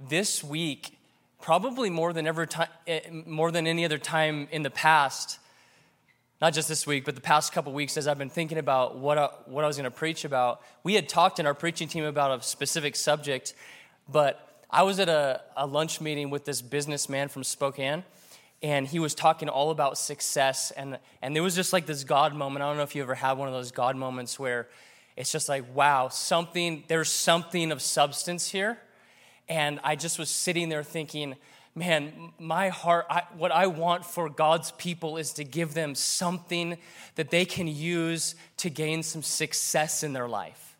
this week, probably more than ever time, eh, more than any other time in the past, not just this week, but the past couple weeks, as I've been thinking about what I, what I was going to preach about, we had talked in our preaching team about a specific subject, but I was at a, a lunch meeting with this businessman from Spokane, and he was talking all about success, and and there was just like this God moment. I don't know if you ever had one of those God moments where it's just like, wow, something there's something of substance here, and I just was sitting there thinking man, my heart, I, what I want for God's people is to give them something that they can use to gain some success in their life.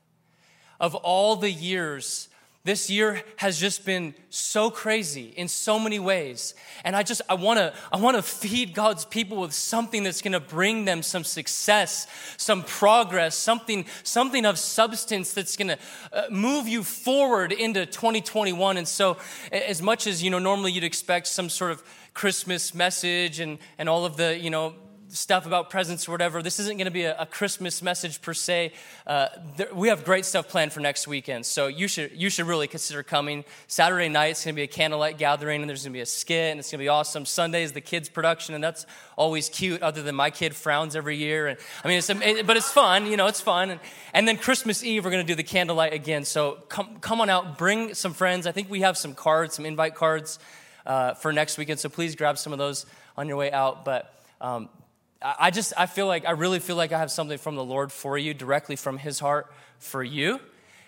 Of all the years this year has just been so crazy in so many ways. And I just I want to I want to feed God's people with something that's going to bring them some success, some progress, something something of substance that's going to uh, move you forward into 2021. And so as much as, you know, normally you'd expect some sort of Christmas message and and all of the, you know, stuff about presents or whatever. This isn't going to be a, a, Christmas message per se. Uh, there, we have great stuff planned for next weekend, so you should you should really consider coming. Saturday night it's going to be a candlelight gathering, and there's going to be a skit, and it's going to be awesome. Sunday is the kids' production, and that's always cute. Other than my kid frowns every year, and I mean, it's it, but it's fun. You know, it's fun. And, and then Christmas Eve we're going to do the candlelight again. So come come on out, bring some friends. I think we have some cards, some invite cards. Uh, for next weekend, so please grab some of those on your way out. But um, I just, I feel like, I really feel like I have something from the Lord for you, directly from His heart for you.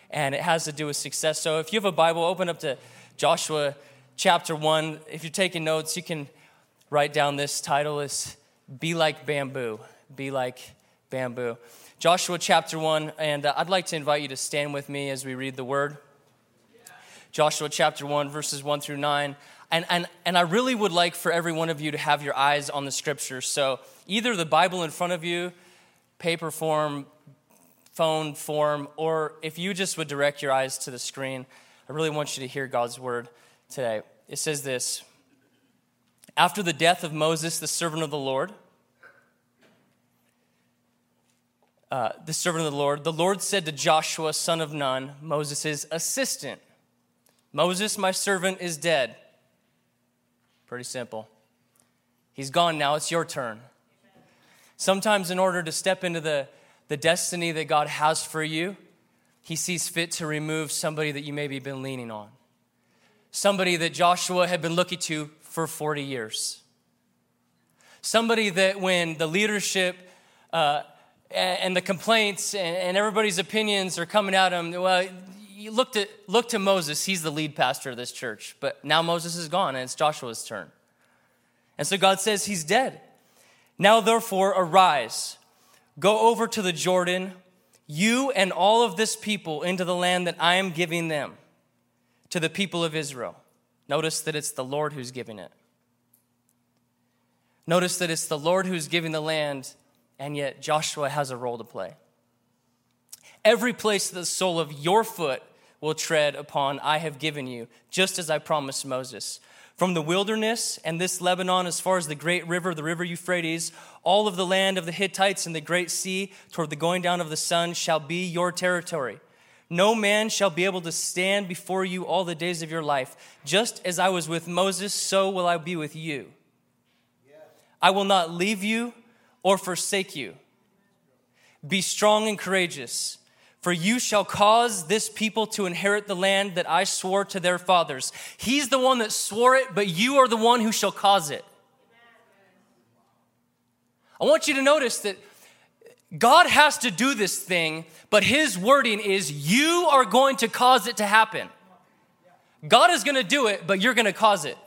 And it has to do with success. So if you have a Bible, open up to Joshua chapter 1. If you're taking notes, you can write down this title is Be Like Bamboo. Be Like Bamboo. Joshua chapter 1. And uh, I'd like to invite you to stand with me as we read the word. Joshua chapter 1, verses 1 through 9. And, and, and I really would like for every one of you to have your eyes on the scriptures. So either the Bible in front of you, paper form, phone form, or if you just would direct your eyes to the screen, I really want you to hear God's word today. It says this After the death of Moses, the servant of the Lord, uh, the servant of the Lord, the Lord said to Joshua, son of Nun, Moses' assistant, Moses, my servant, is dead. Pretty simple. He's gone now, it's your turn. Sometimes, in order to step into the, the destiny that God has for you, He sees fit to remove somebody that you maybe been leaning on. Somebody that Joshua had been looking to for 40 years. Somebody that when the leadership uh, and the complaints and everybody's opinions are coming at him, well, you look to, look to Moses. He's the lead pastor of this church. But now Moses is gone and it's Joshua's turn. And so God says he's dead. Now, therefore, arise, go over to the Jordan, you and all of this people, into the land that I am giving them to the people of Israel. Notice that it's the Lord who's giving it. Notice that it's the Lord who's giving the land, and yet Joshua has a role to play. Every place the sole of your foot will tread upon, I have given you, just as I promised Moses. From the wilderness and this Lebanon, as far as the great river, the river Euphrates, all of the land of the Hittites and the great sea, toward the going down of the sun, shall be your territory. No man shall be able to stand before you all the days of your life. Just as I was with Moses, so will I be with you. I will not leave you or forsake you. Be strong and courageous. For you shall cause this people to inherit the land that I swore to their fathers. He's the one that swore it, but you are the one who shall cause it. I want you to notice that God has to do this thing, but his wording is you are going to cause it to happen. God is going to do it, but you're going to cause it.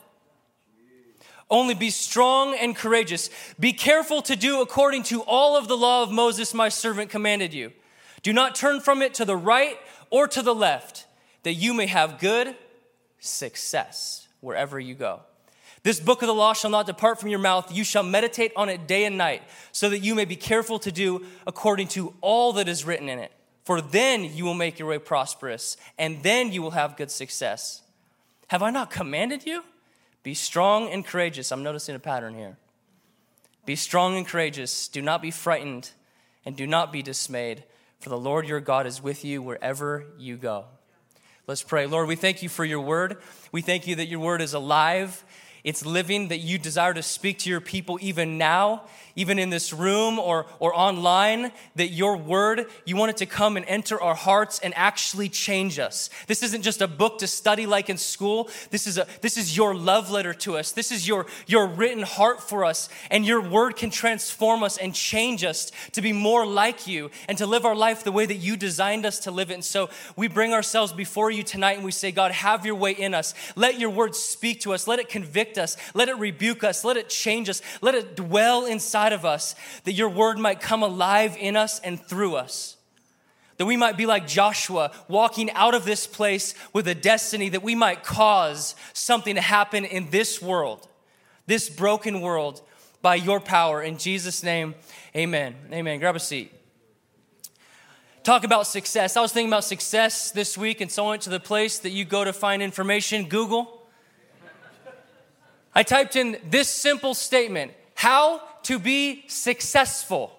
Only be strong and courageous. Be careful to do according to all of the law of Moses, my servant, commanded you. Do not turn from it to the right or to the left, that you may have good success wherever you go. This book of the law shall not depart from your mouth. You shall meditate on it day and night, so that you may be careful to do according to all that is written in it. For then you will make your way prosperous, and then you will have good success. Have I not commanded you? Be strong and courageous. I'm noticing a pattern here. Be strong and courageous. Do not be frightened, and do not be dismayed for the Lord your God is with you wherever you go. Let's pray. Lord, we thank you for your word. We thank you that your word is alive, it's living, that you desire to speak to your people even now even in this room or, or online, that your word, you want it to come and enter our hearts and actually change us. This isn't just a book to study like in school. This is, a, this is your love letter to us. This is your, your written heart for us. And your word can transform us and change us to be more like you and to live our life the way that you designed us to live it. And so we bring ourselves before you tonight and we say, God, have your way in us. Let your word speak to us. Let it convict us. Let it rebuke us. Let it change us. Let it dwell inside inside of us, that your word might come alive in us and through us. That we might be like Joshua, walking out of this place with a destiny that we might cause something to happen in this world, this broken world, by your power. In Jesus' name, amen. Amen. Grab a seat. Talk about success. I was thinking about success this week, and so I went to the place that you go to find information Google. I typed in this simple statement How to be successful.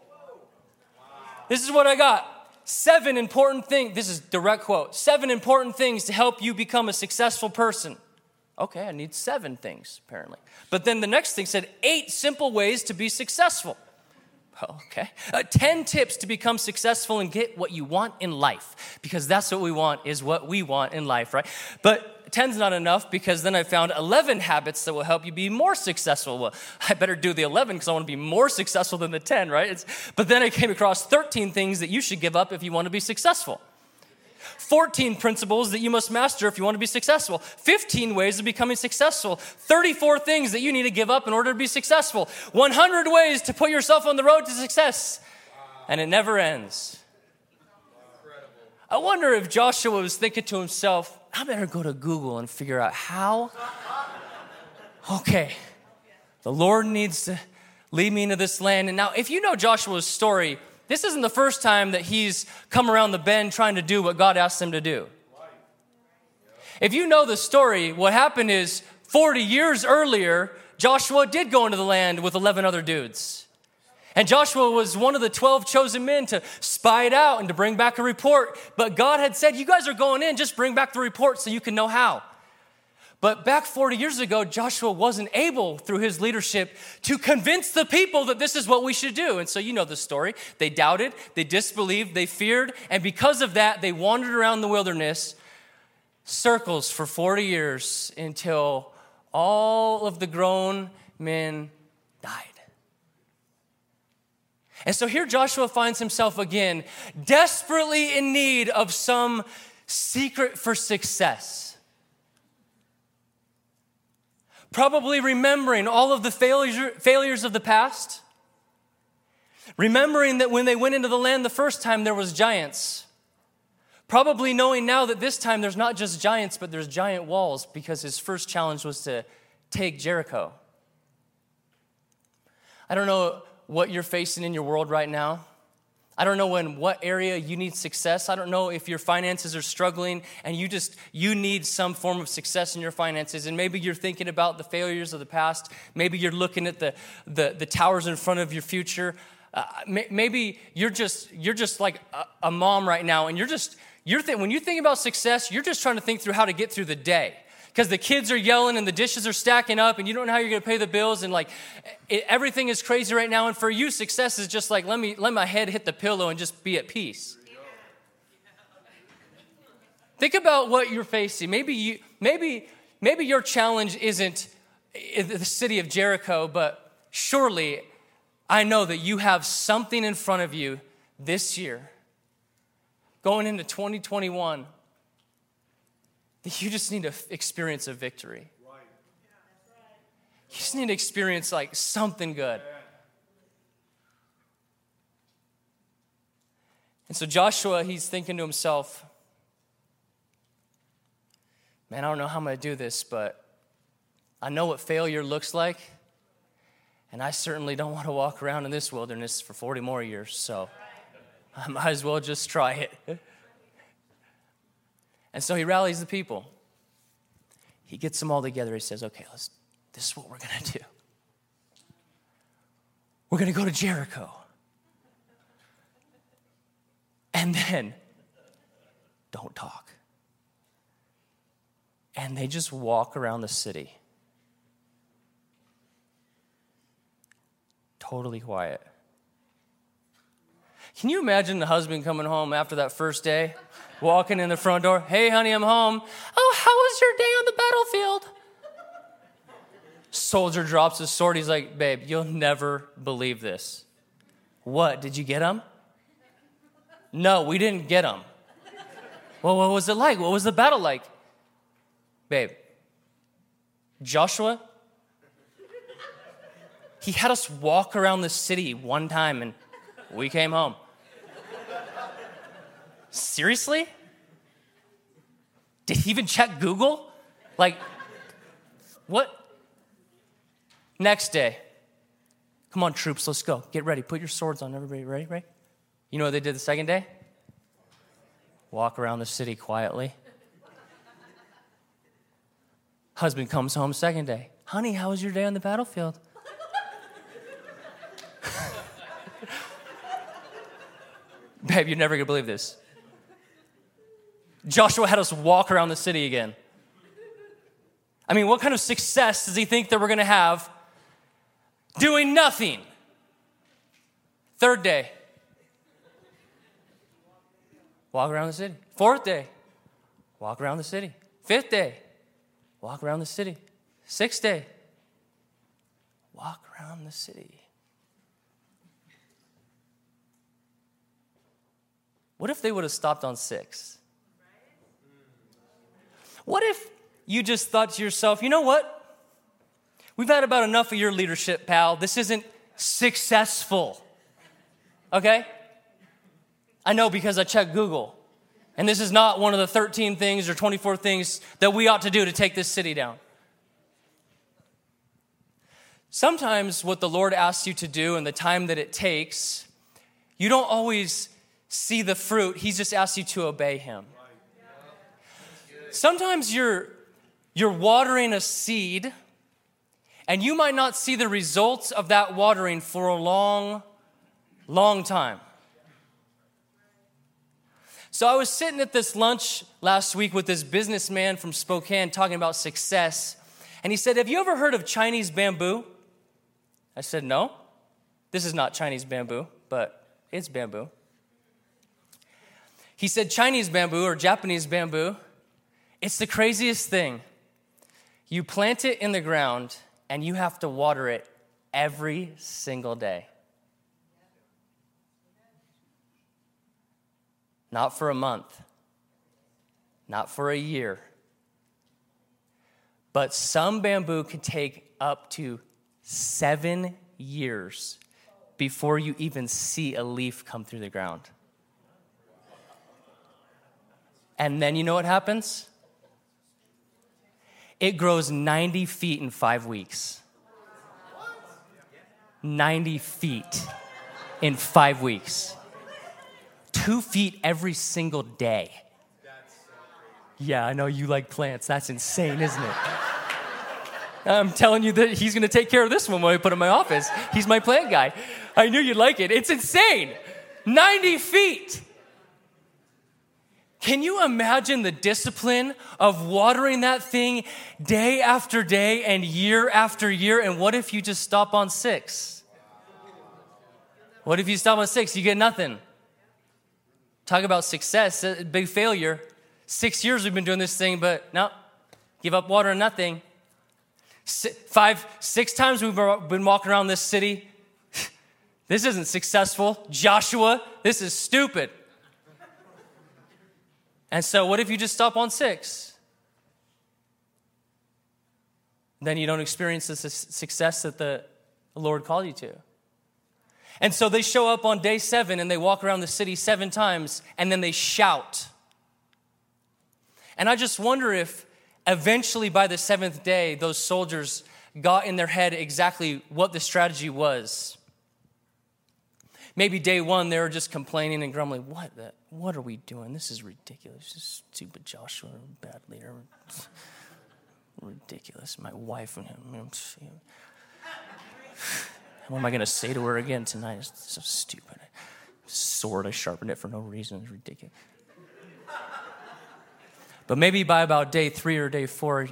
This is what I got. Seven important things. This is direct quote. Seven important things to help you become a successful person. Okay, I need seven things, apparently. But then the next thing said eight simple ways to be successful. Okay. Uh, 10 tips to become successful and get what you want in life. Because that's what we want, is what we want in life, right? But 10's not enough because then I found 11 habits that will help you be more successful. Well, I better do the 11 because I want to be more successful than the 10, right? It's, but then I came across 13 things that you should give up if you want to be successful. 14 principles that you must master if you want to be successful, 15 ways of becoming successful, 34 things that you need to give up in order to be successful, 100 ways to put yourself on the road to success. And it never ends. I wonder if Joshua was thinking to himself, I better go to Google and figure out how. Okay, the Lord needs to lead me into this land. And now, if you know Joshua's story, this isn't the first time that he's come around the bend trying to do what God asked him to do. If you know the story, what happened is 40 years earlier, Joshua did go into the land with 11 other dudes. And Joshua was one of the 12 chosen men to spy it out and to bring back a report. But God had said, You guys are going in, just bring back the report so you can know how. But back 40 years ago, Joshua wasn't able, through his leadership, to convince the people that this is what we should do. And so you know the story. They doubted, they disbelieved, they feared, and because of that, they wandered around the wilderness circles for 40 years until all of the grown men And so here Joshua finds himself again, desperately in need of some secret for success. Probably remembering all of the failures, of the past. Remembering that when they went into the land the first time, there was giants. Probably knowing now that this time there's not just giants, but there's giant walls because his first challenge was to take Jericho. I don't know what you're facing in your world right now. I don't know in what area you need success. I don't know if your finances are struggling and you just you need some form of success in your finances. And maybe you're thinking about the failures of the past. Maybe you're looking at the the, the towers in front of your future. Uh, maybe you're just you're just like a, a mom right now, and you're just you're th- when you think about success, you're just trying to think through how to get through the day because the kids are yelling and the dishes are stacking up and you don't know how you're going to pay the bills and like it, everything is crazy right now. And for you success is just like let me let my head hit the pillow and just be at peace. Think about what you're facing. Maybe you maybe maybe your challenge isn't the city of jericho but surely i know that you have something in front of you this year. Going into 2021 that you just need to experience a victory. You just need to experience like something good. And so Joshua, he's thinking to himself, man, I don't know how I'm going to do this, but I know what failure looks like. And I certainly don't want to walk around in this wilderness for 40 more years, so I might as well just try it. And so he rallies the people. He gets them all together. He says, okay, let's, this is what we're going to do. We're going to go to Jericho. And then, don't talk. and they just walk around the city. Totally quiet. Can you imagine the husband coming home after that first day, walking in the front door? Hey, honey, I'm home. Oh, how was your day on the battlefield? Soldier drops his sword. He's like, Babe, you'll never believe this. What? Did you get him? No, we didn't get him. Well, what was it like? What was the battle like? Babe, Joshua, he had us walk around the city one time and we came home. Seriously? Did he even check Google? Like, what? Next day. Come on, troops, let's go. Get ready. Put your swords on. Everybody ready? Ready? You know what they did the second day? Walk around the city quietly. Husband comes home second day. Honey, how was your day on the battlefield? Babe, you're never gonna believe this. Joshua had us walk around the city again. I mean, what kind of success does he think that we're gonna have doing nothing? Third day, walk around the city. Fourth day, walk around the city. Fifth day, walk around the city. Sixth day, walk around the city. What if they would have stopped on six? What if you just thought to yourself, you know what? We've had about enough of your leadership, pal. This isn't successful. Okay? I know because I checked Google. And this is not one of the 13 things or 24 things that we ought to do to take this city down. Sometimes, what the Lord asks you to do and the time that it takes, you don't always see the fruit. He's just asked you to obey Him. Sometimes you're, you're watering a seed, and you might not see the results of that watering for a long, long time. So I was sitting at this lunch last week with this businessman from Spokane talking about success. And he said, Have you ever heard of Chinese bamboo? I said, No. This is not Chinese bamboo, but it's bamboo. He said, Chinese bamboo or Japanese bamboo, it's the craziest thing. You plant it in the ground and you have to water it every single day. not for a month, not for a year. But some bamboo can take up to seven years before you even see a leaf come through the ground. And then you know what happens? It grows 90 feet in five weeks. 90 feet in five weeks two feet every single day. Yeah, I know you like plants. That's insane, isn't it? I'm telling you that he's gonna take care of this one when I put it in my office. He's my plant guy. I knew you'd like it. It's insane. 90 feet. Can you imagine the discipline of watering that thing day after day and year after year? And what if you just stop on six? What if you stop on six? You get nothing. Talk about success, uh, big failure. Six years we've been doing this thing, but no, give up water and nothing. Five, six times we've been walking around this city. This isn't successful. Joshua, this is stupid. And so, what if you just stop on six? Then you don't experience the success that the Lord called you to. And so they show up on day seven and they walk around the city seven times and then they shout. And I just wonder if eventually by the seventh day, those soldiers got in their head exactly what the strategy was. Maybe day one, they were just complaining and grumbling. What, the, what are we doing? This is ridiculous. This is stupid Joshua, bad leader. ridiculous. My wife and him. What am I going to say to her again tonight? It's so stupid. Sword, I sharpened it for no reason. It's ridiculous. But maybe by about day three or day four,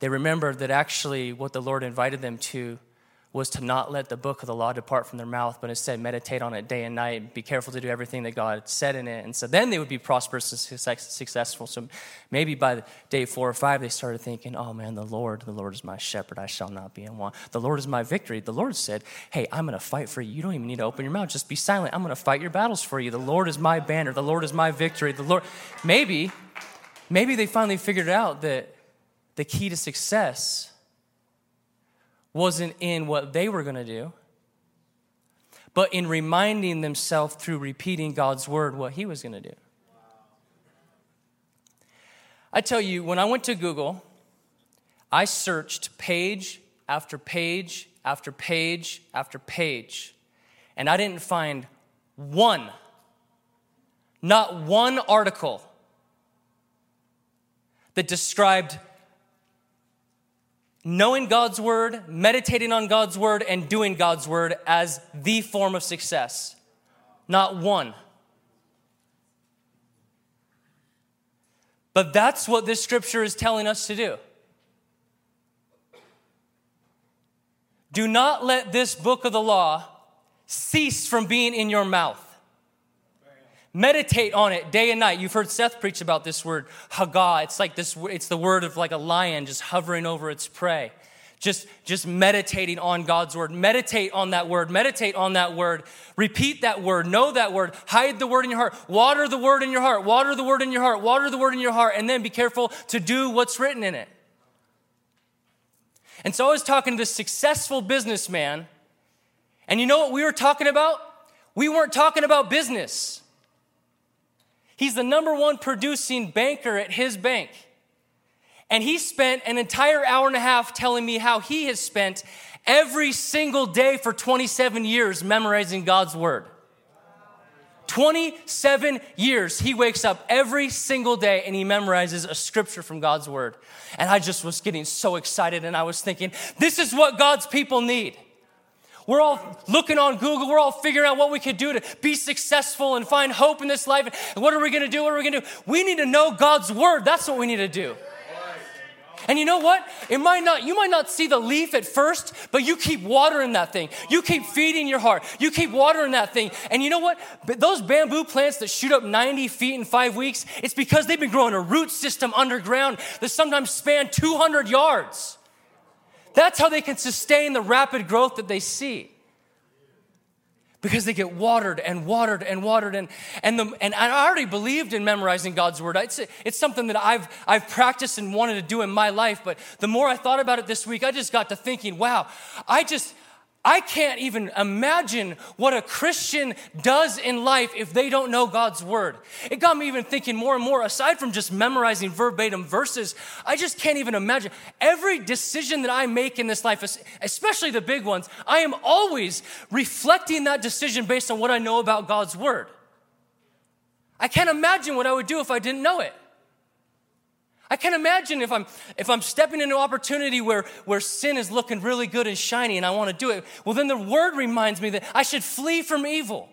they remembered that actually what the Lord invited them to was to not let the book of the law depart from their mouth, but instead meditate on it day and night, be careful to do everything that God said in it. And so then they would be prosperous and successful. So maybe by day four or five, they started thinking, oh man, the Lord, the Lord is my shepherd. I shall not be in want. The Lord is my victory. The Lord said, hey, I'm going to fight for you. You don't even need to open your mouth. Just be silent. I'm going to fight your battles for you. The Lord is my banner. The Lord is my victory. The Lord, maybe, maybe they finally figured out that the key to success wasn't in what they were going to do, but in reminding themselves through repeating God's word what He was going to do. I tell you, when I went to Google, I searched page after page after page after page, and I didn't find one, not one article that described knowing God's word, meditating on God's word, and doing God's word as the form of success. Not one. But that's what this scripture is telling us to do. Do not let this book of the law cease from being in your mouth. Meditate on it day and night. You've heard Seth preach about this word, Haggah. It's like this, it's the word of like a lion just hovering over its prey. Just, just meditating on God's word. Meditate on that word. Meditate on that word. Repeat that word. Know that word. Hide the word in your heart. Water the word in your heart. Water the word in your heart. Water the word in your heart. And then be careful to do what's written in it. And so I was talking to this successful businessman. And you know what we were talking about? We weren't talking about business. He's the number one producing banker at his bank. And he spent an entire hour and a half telling me how he has spent every single day for 27 years memorizing God's word. 27 years he wakes up every single day and he memorizes a scripture from God's word. And I just was getting so excited and I was thinking, this is what God's people need. We're all looking on Google. We're all figuring out what we could do to be successful and find hope in this life. And what are we going to do? What are we going to do? We need to know God's word. That's what we need to do. And you know what? It might not, you might not see the leaf at first, but you keep watering that thing. You keep feeding your heart. You keep watering that thing. And you know what? Those bamboo plants that shoot up 90 feet in five weeks, it's because they've been growing a root system underground that sometimes span 200 yards. That's how they can sustain the rapid growth that they see. Because they get watered and watered and watered. And, and, the, and I already believed in memorizing God's word. It's, it's something that I've, I've practiced and wanted to do in my life. But the more I thought about it this week, I just got to thinking, wow, I just, I can't even imagine what a Christian does in life if they don't know God's word. It got me even thinking more and more, aside from just memorizing verbatim verses, I just can't even imagine. Every decision that I make in this life, especially the big ones, I am always reflecting that decision based on what I know about God's word. I can't imagine what I would do if I didn't know it. I can't imagine if I'm if I'm stepping into an opportunity where, where sin is looking really good and shiny and I want to do it, well then the word reminds me that I should flee from evil.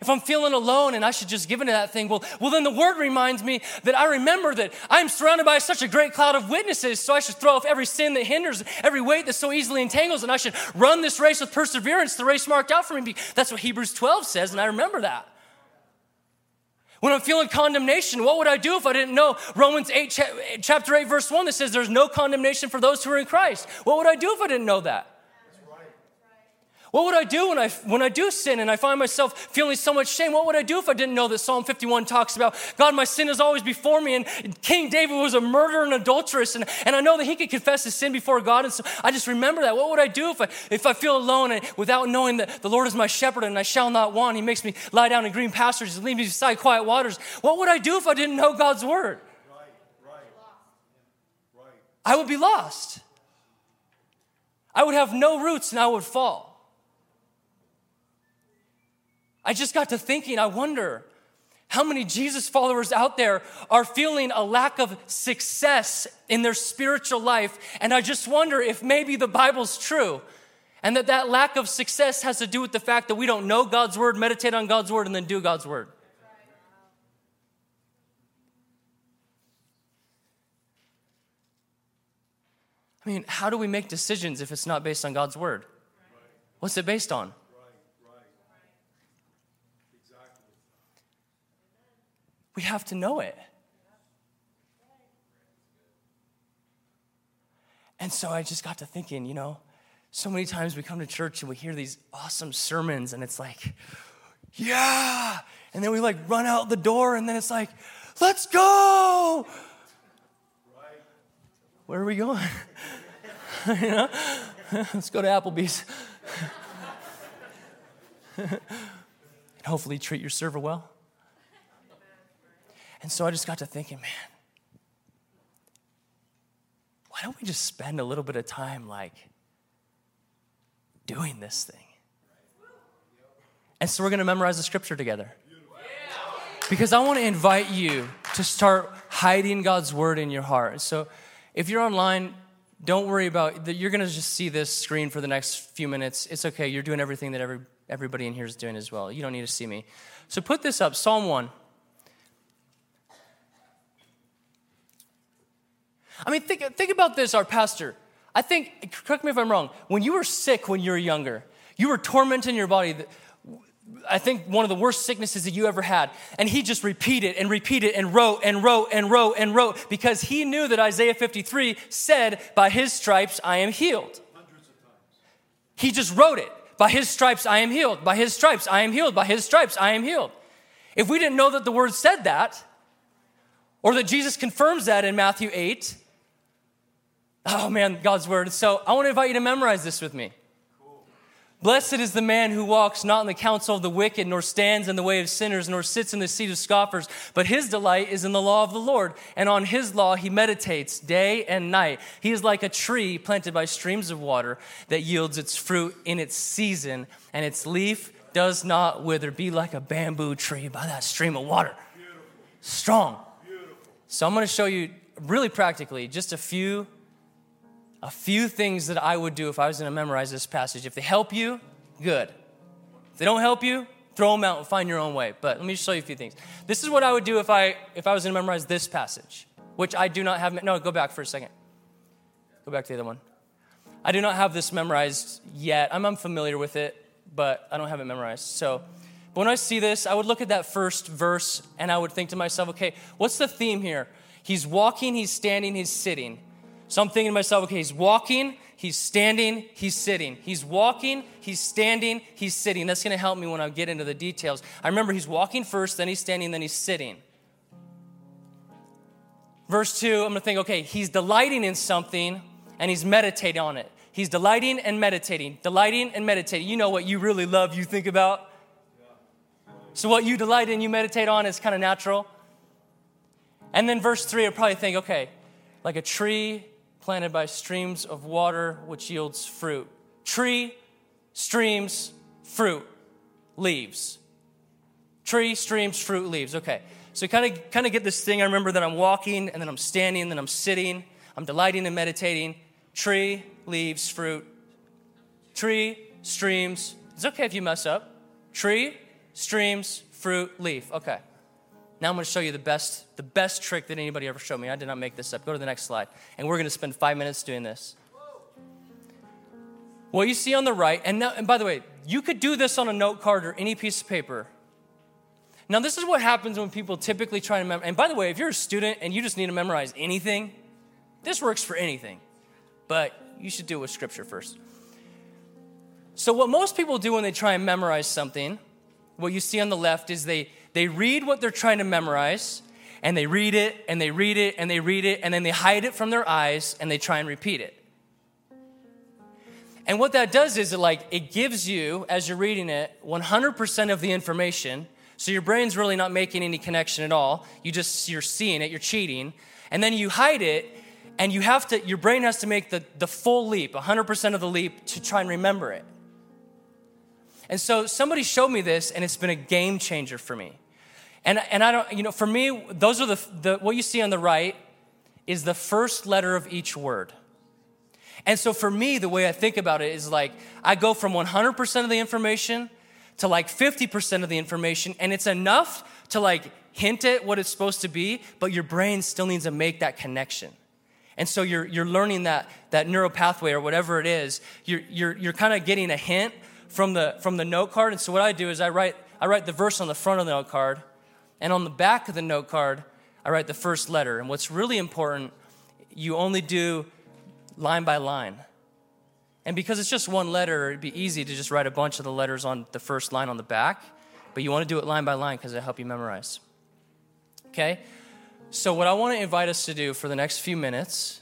If I'm feeling alone and I should just give into that thing, well, well, then the word reminds me that I remember that I'm surrounded by such a great cloud of witnesses, so I should throw off every sin that hinders, every weight that so easily entangles, and I should run this race with perseverance, the race marked out for me. That's what Hebrews 12 says, and I remember that. When I'm feeling condemnation, what would I do if I didn't know Romans 8, chapter 8, verse 1 that says there's no condemnation for those who are in Christ? What would I do if I didn't know that? What would I do when I, when I do sin and I find myself feeling so much shame? What would I do if I didn't know that Psalm 51 talks about, God, my sin is always before me? And King David was a murderer and adulteress, and, and I know that he could confess his sin before God. And so I just remember that. What would I do if I, if I feel alone and without knowing that the Lord is my shepherd and I shall not want? He makes me lie down in green pastures and lead me beside quiet waters. What would I do if I didn't know God's word? Right, right, right. I would be lost. I would have no roots and I would fall. I just got to thinking, I wonder how many Jesus followers out there are feeling a lack of success in their spiritual life. And I just wonder if maybe the Bible's true and that that lack of success has to do with the fact that we don't know God's word, meditate on God's word, and then do God's word. I mean, how do we make decisions if it's not based on God's word? What's it based on? We have to know it. And so I just got to thinking, you know, so many times we come to church and we hear these awesome sermons, and it's like, yeah. And then we like run out the door, and then it's like, let's go. Where are we going? you know? Let's go to Applebee's. and hopefully treat your server well. And so I just got to thinking, man, why don't we just spend a little bit of time like doing this thing? And so we're going to memorize the scripture together. Because I want to invite you to start hiding God's word in your heart. So if you're online, don't worry about that. You're going to just see this screen for the next few minutes. It's okay. You're doing everything that every, everybody in here is doing as well. You don't need to see me. So put this up Psalm 1. I mean, think, think about this, our pastor. I think, correct me if I'm wrong, when you were sick when you were younger, you were tormenting your body. I think one of the worst sicknesses that you ever had. And he just repeated and repeated and wrote and wrote and wrote and wrote because he knew that Isaiah 53 said, By his stripes I am healed. He just wrote it. By his stripes I am healed. By his stripes I am healed. By his stripes I am healed. If we didn't know that the word said that, or that Jesus confirms that in Matthew 8, oh man, God's word. So I want to invite you to memorize this with me. Blessed is the man who walks not in the counsel of the wicked, nor stands in the way of sinners, nor sits in the seat of scoffers, but his delight is in the law of the Lord, and on his law he meditates day and night. He is like a tree planted by streams of water that yields its fruit in its season, and its leaf does not wither. Be like a bamboo tree by that stream of water. Beautiful. Strong. Beautiful. So I'm going to show you really practically just a few a few things that I would do if I was going to memorize this passage. If they help you, good. If they don't help you, throw them out and find your own way. But let me just show you a few things. This is what I would do if I if I was going to memorize this passage, which I do not have. No, go back for a second. Go back to the other one. I do not have this memorized yet. I'm unfamiliar with it, but I don't have it memorized. So, but when I see this, I would look at that first verse and I would think to myself, okay, what's the theme here? He's walking, he's standing, he's sitting. So I'm thinking to myself, okay, he's walking, he's standing, he's sitting. He's walking, he's standing, he's sitting. That's going to help me when I get into the details. I remember he's walking first, then he's standing, then he's sitting. Verse 2, I'm going to think, okay, he's delighting in something and he's meditating on it. He's delighting and meditating, delighting and meditating. You know what you really love, you think about. So, what you delight in, you meditate on is kind of natural. And then verse 3, I'll probably think, okay, like a tree planted by streams of water which yields fruit. Tree, streams, fruit, leaves. Tree, streams, fruit, leaves. Okay. So kind of kind of get this thing. I remember that I'm walking and then I'm standing, and then I'm sitting, I'm delighting and meditating. Tree, leaves, fruit. Tree, streams. It's okay if you mess up. Tree, streams, fruit, leaf. Okay. Now I'm going to show you the best, the best trick that anybody ever showed me. I did not make this up. Go to the next slide. And we're going to spend five minutes doing this. What you see on the right, and, now, and by the way, you could do this on a note card or any piece of paper. Now, this is what happens when people typically try to memorize. And by the way, if you're a student and you just need to memorize anything, this works for anything. But you should do it with scripture first. So, what most people do when they try and memorize something, what you see on the left is they they read what they're trying to memorize, and they read it, and they read it, and they read it, and then they hide it from their eyes, and they try and repeat it. And what that does is it like it gives you, as you're reading it, 100% of the information. So your brain's really not making any connection at all. You just you're seeing it, you're cheating. And then you hide it, and you have to, your brain has to make the, the full leap, 100% of the leap to try and remember it. And so somebody showed me this, and it's been a game changer for me. And, and I don't, you know, for me, those are the, the, what you see on the right is the first letter of each word. And so for me, the way I think about it is like I go from 100% of the information to like 50% of the information, and it's enough to like hint at what it's supposed to be, but your brain still needs to make that connection. And so you're, you're learning that, that neural pathway or whatever it is. You're, you're, you're kind of getting a hint from the, from the note card. And so what I do is I write, I write the verse on the front of the note card. And on the back of the note card, I write the first letter. And what's really important, you only do line by line. And because it's just one letter, it'd be easy to just write a bunch of the letters on the first line on the back. But you want to do it line by line because it'll help you memorize. Okay? So, what I want to invite us to do for the next few minutes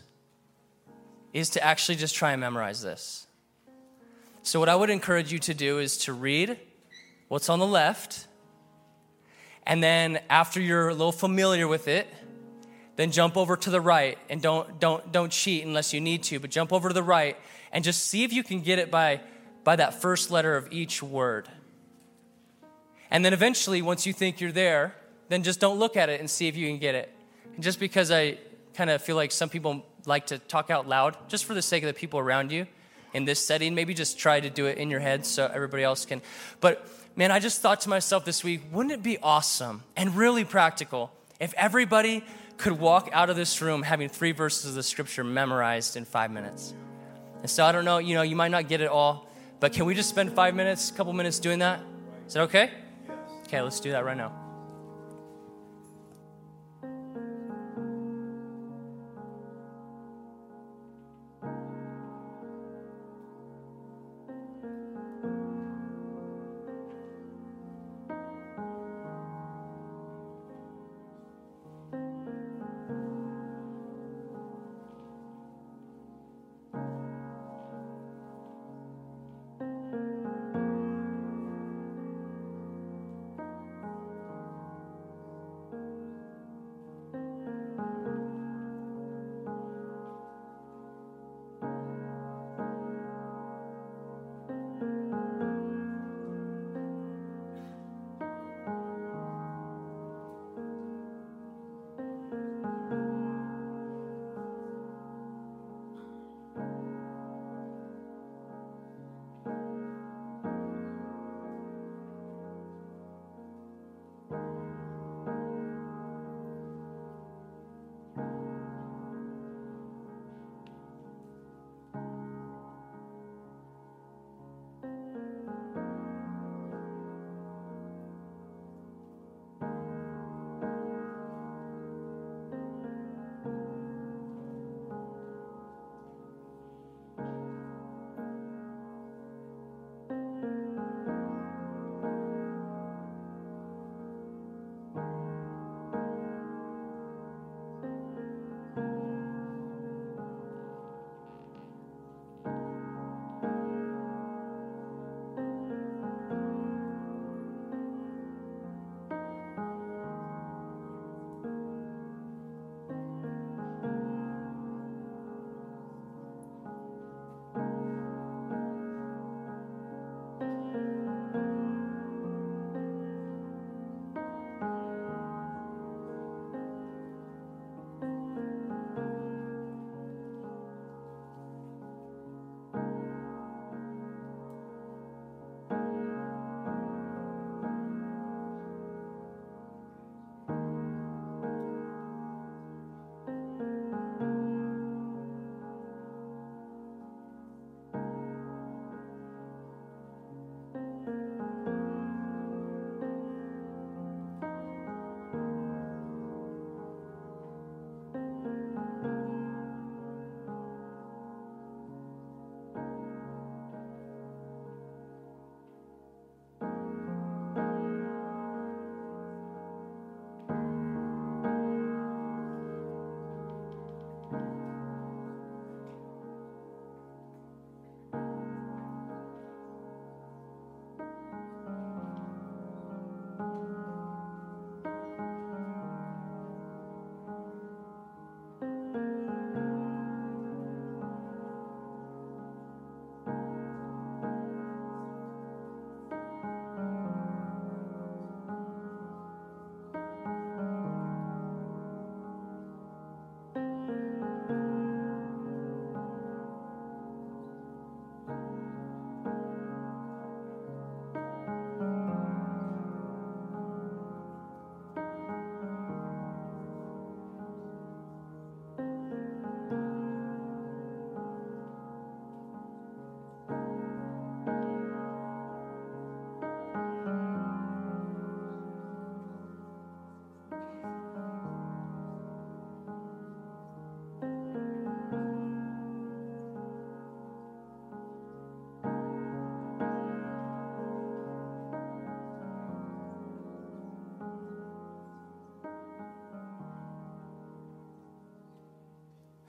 is to actually just try and memorize this. So, what I would encourage you to do is to read what's on the left, and then after you're a little familiar with it, then jump over to the right and don't don't don't cheat unless you need to, but jump over to the right and just see if you can get it by by that first letter of each word. And then eventually once you think you're there, then just don't look at it and see if you can get it. And just because I kind of feel like some people like to talk out loud, just for the sake of the people around you in this setting, maybe just try to do it in your head so everybody else can. But man, I just thought to myself this week, wouldn't it be awesome and really practical if everybody could walk out of this room having three verses of the scripture memorized in five minutes. And so I don't know, you know, you might not get it all, but can we just spend five minutes, a couple minutes doing that? Is that okay? Okay, let's do that right now.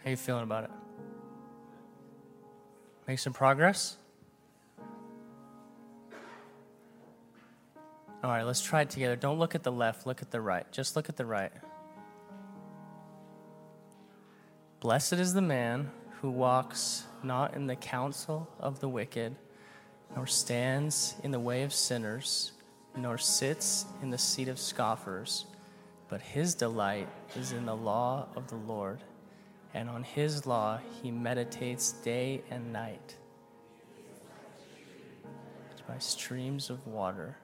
How you feeling about it? Make some progress? All right, let's try it together. Don't look at the left, look at the right. Just look at the right. Blessed is the man who walks not in the counsel of the wicked, nor stands in the way of sinners, nor sits in the seat of scoffers, but his delight is in the law of the Lord, and on his law he meditates day and night. By streams of water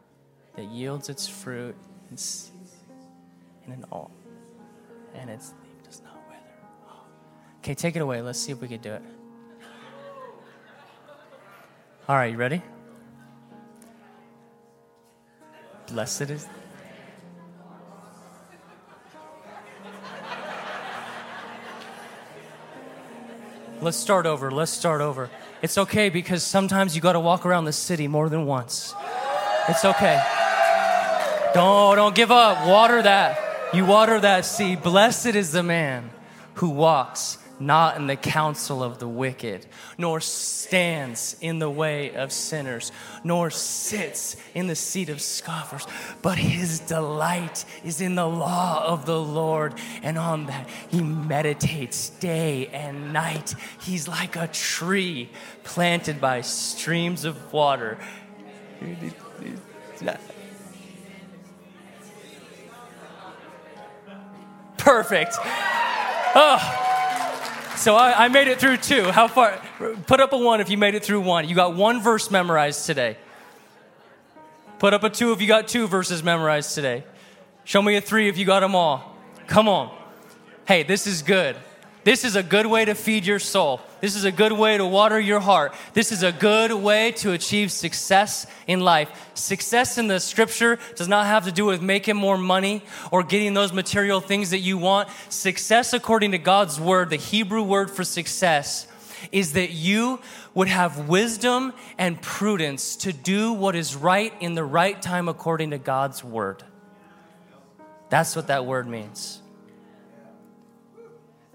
that yields its fruit in, an all, and its leaf does not wither. Okay, take it away. Let's see if we can do it. All right, you ready? Blessed is. Let's start over. Let's start over. It's okay because sometimes you got to walk around the city more than once. It's okay. Don't, don't give up. Water that. You water that seed. Blessed is the man who walks not in the counsel of the wicked, nor stands in the way of sinners, nor sits in the seat of scoffers, but his delight is in the law of the Lord, and on that he meditates day and night. He's like a tree planted by streams of water. Perfect. Oh. So I, I, made it through two. How far? Put up a one if you made it through one. You got one verse memorized today. Put up a two if you got two verses memorized today. Show me a three if you got them all. Come on. Hey, this is good. This is a good way to feed your soul. This is a good way to water your heart. This is a good way to achieve success in life. Success in the scripture does not have to do with making more money or getting those material things that you want. Success, according to God's word, the Hebrew word for success, is that you would have wisdom and prudence to do what is right in the right time according to God's word. That's what that word means.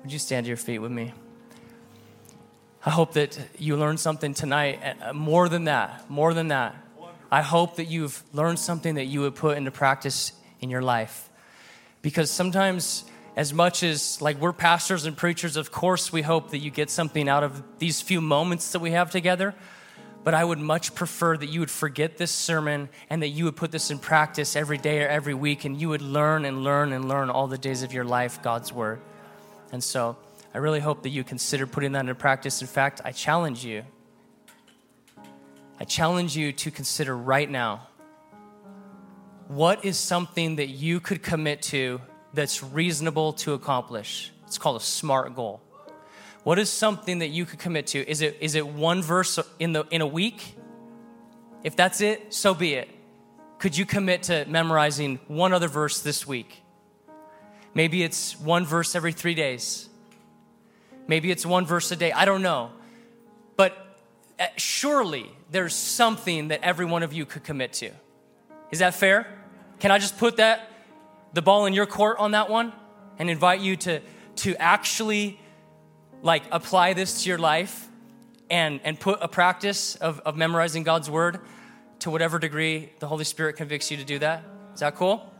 Would you stand to your feet with me? I hope that you learned something tonight. Uh, more than that, more than that, I hope that you've learned something that you would put into practice in your life. Because sometimes, as much as like we're pastors and preachers, of course, we hope that you get something out of these few moments that we have together. But I would much prefer that you would forget this sermon and that you would put this in practice every day or every week and you would learn and learn and learn all the days of your life God's Word. And so I really hope that you consider putting that into practice. In fact, I challenge you. I challenge you to consider right now what is something that you could commit to that's reasonable to accomplish? It's called a SMART goal. What is something that you could commit to? Is it, is it one verse in, the, in a week? If that's it, so be it. Could you commit to memorizing one other verse this week? Maybe it's one verse every three days. Maybe it's one verse a day. I don't know. But uh, surely there's something that every one of you could commit to. Is that fair? Can I just put that, the ball in your court on that one and invite you to, to actually like apply this to your life and, and put a practice of, of memorizing God's word to whatever degree the Holy Spirit convicts you to do that? Is that cool?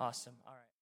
Awesome.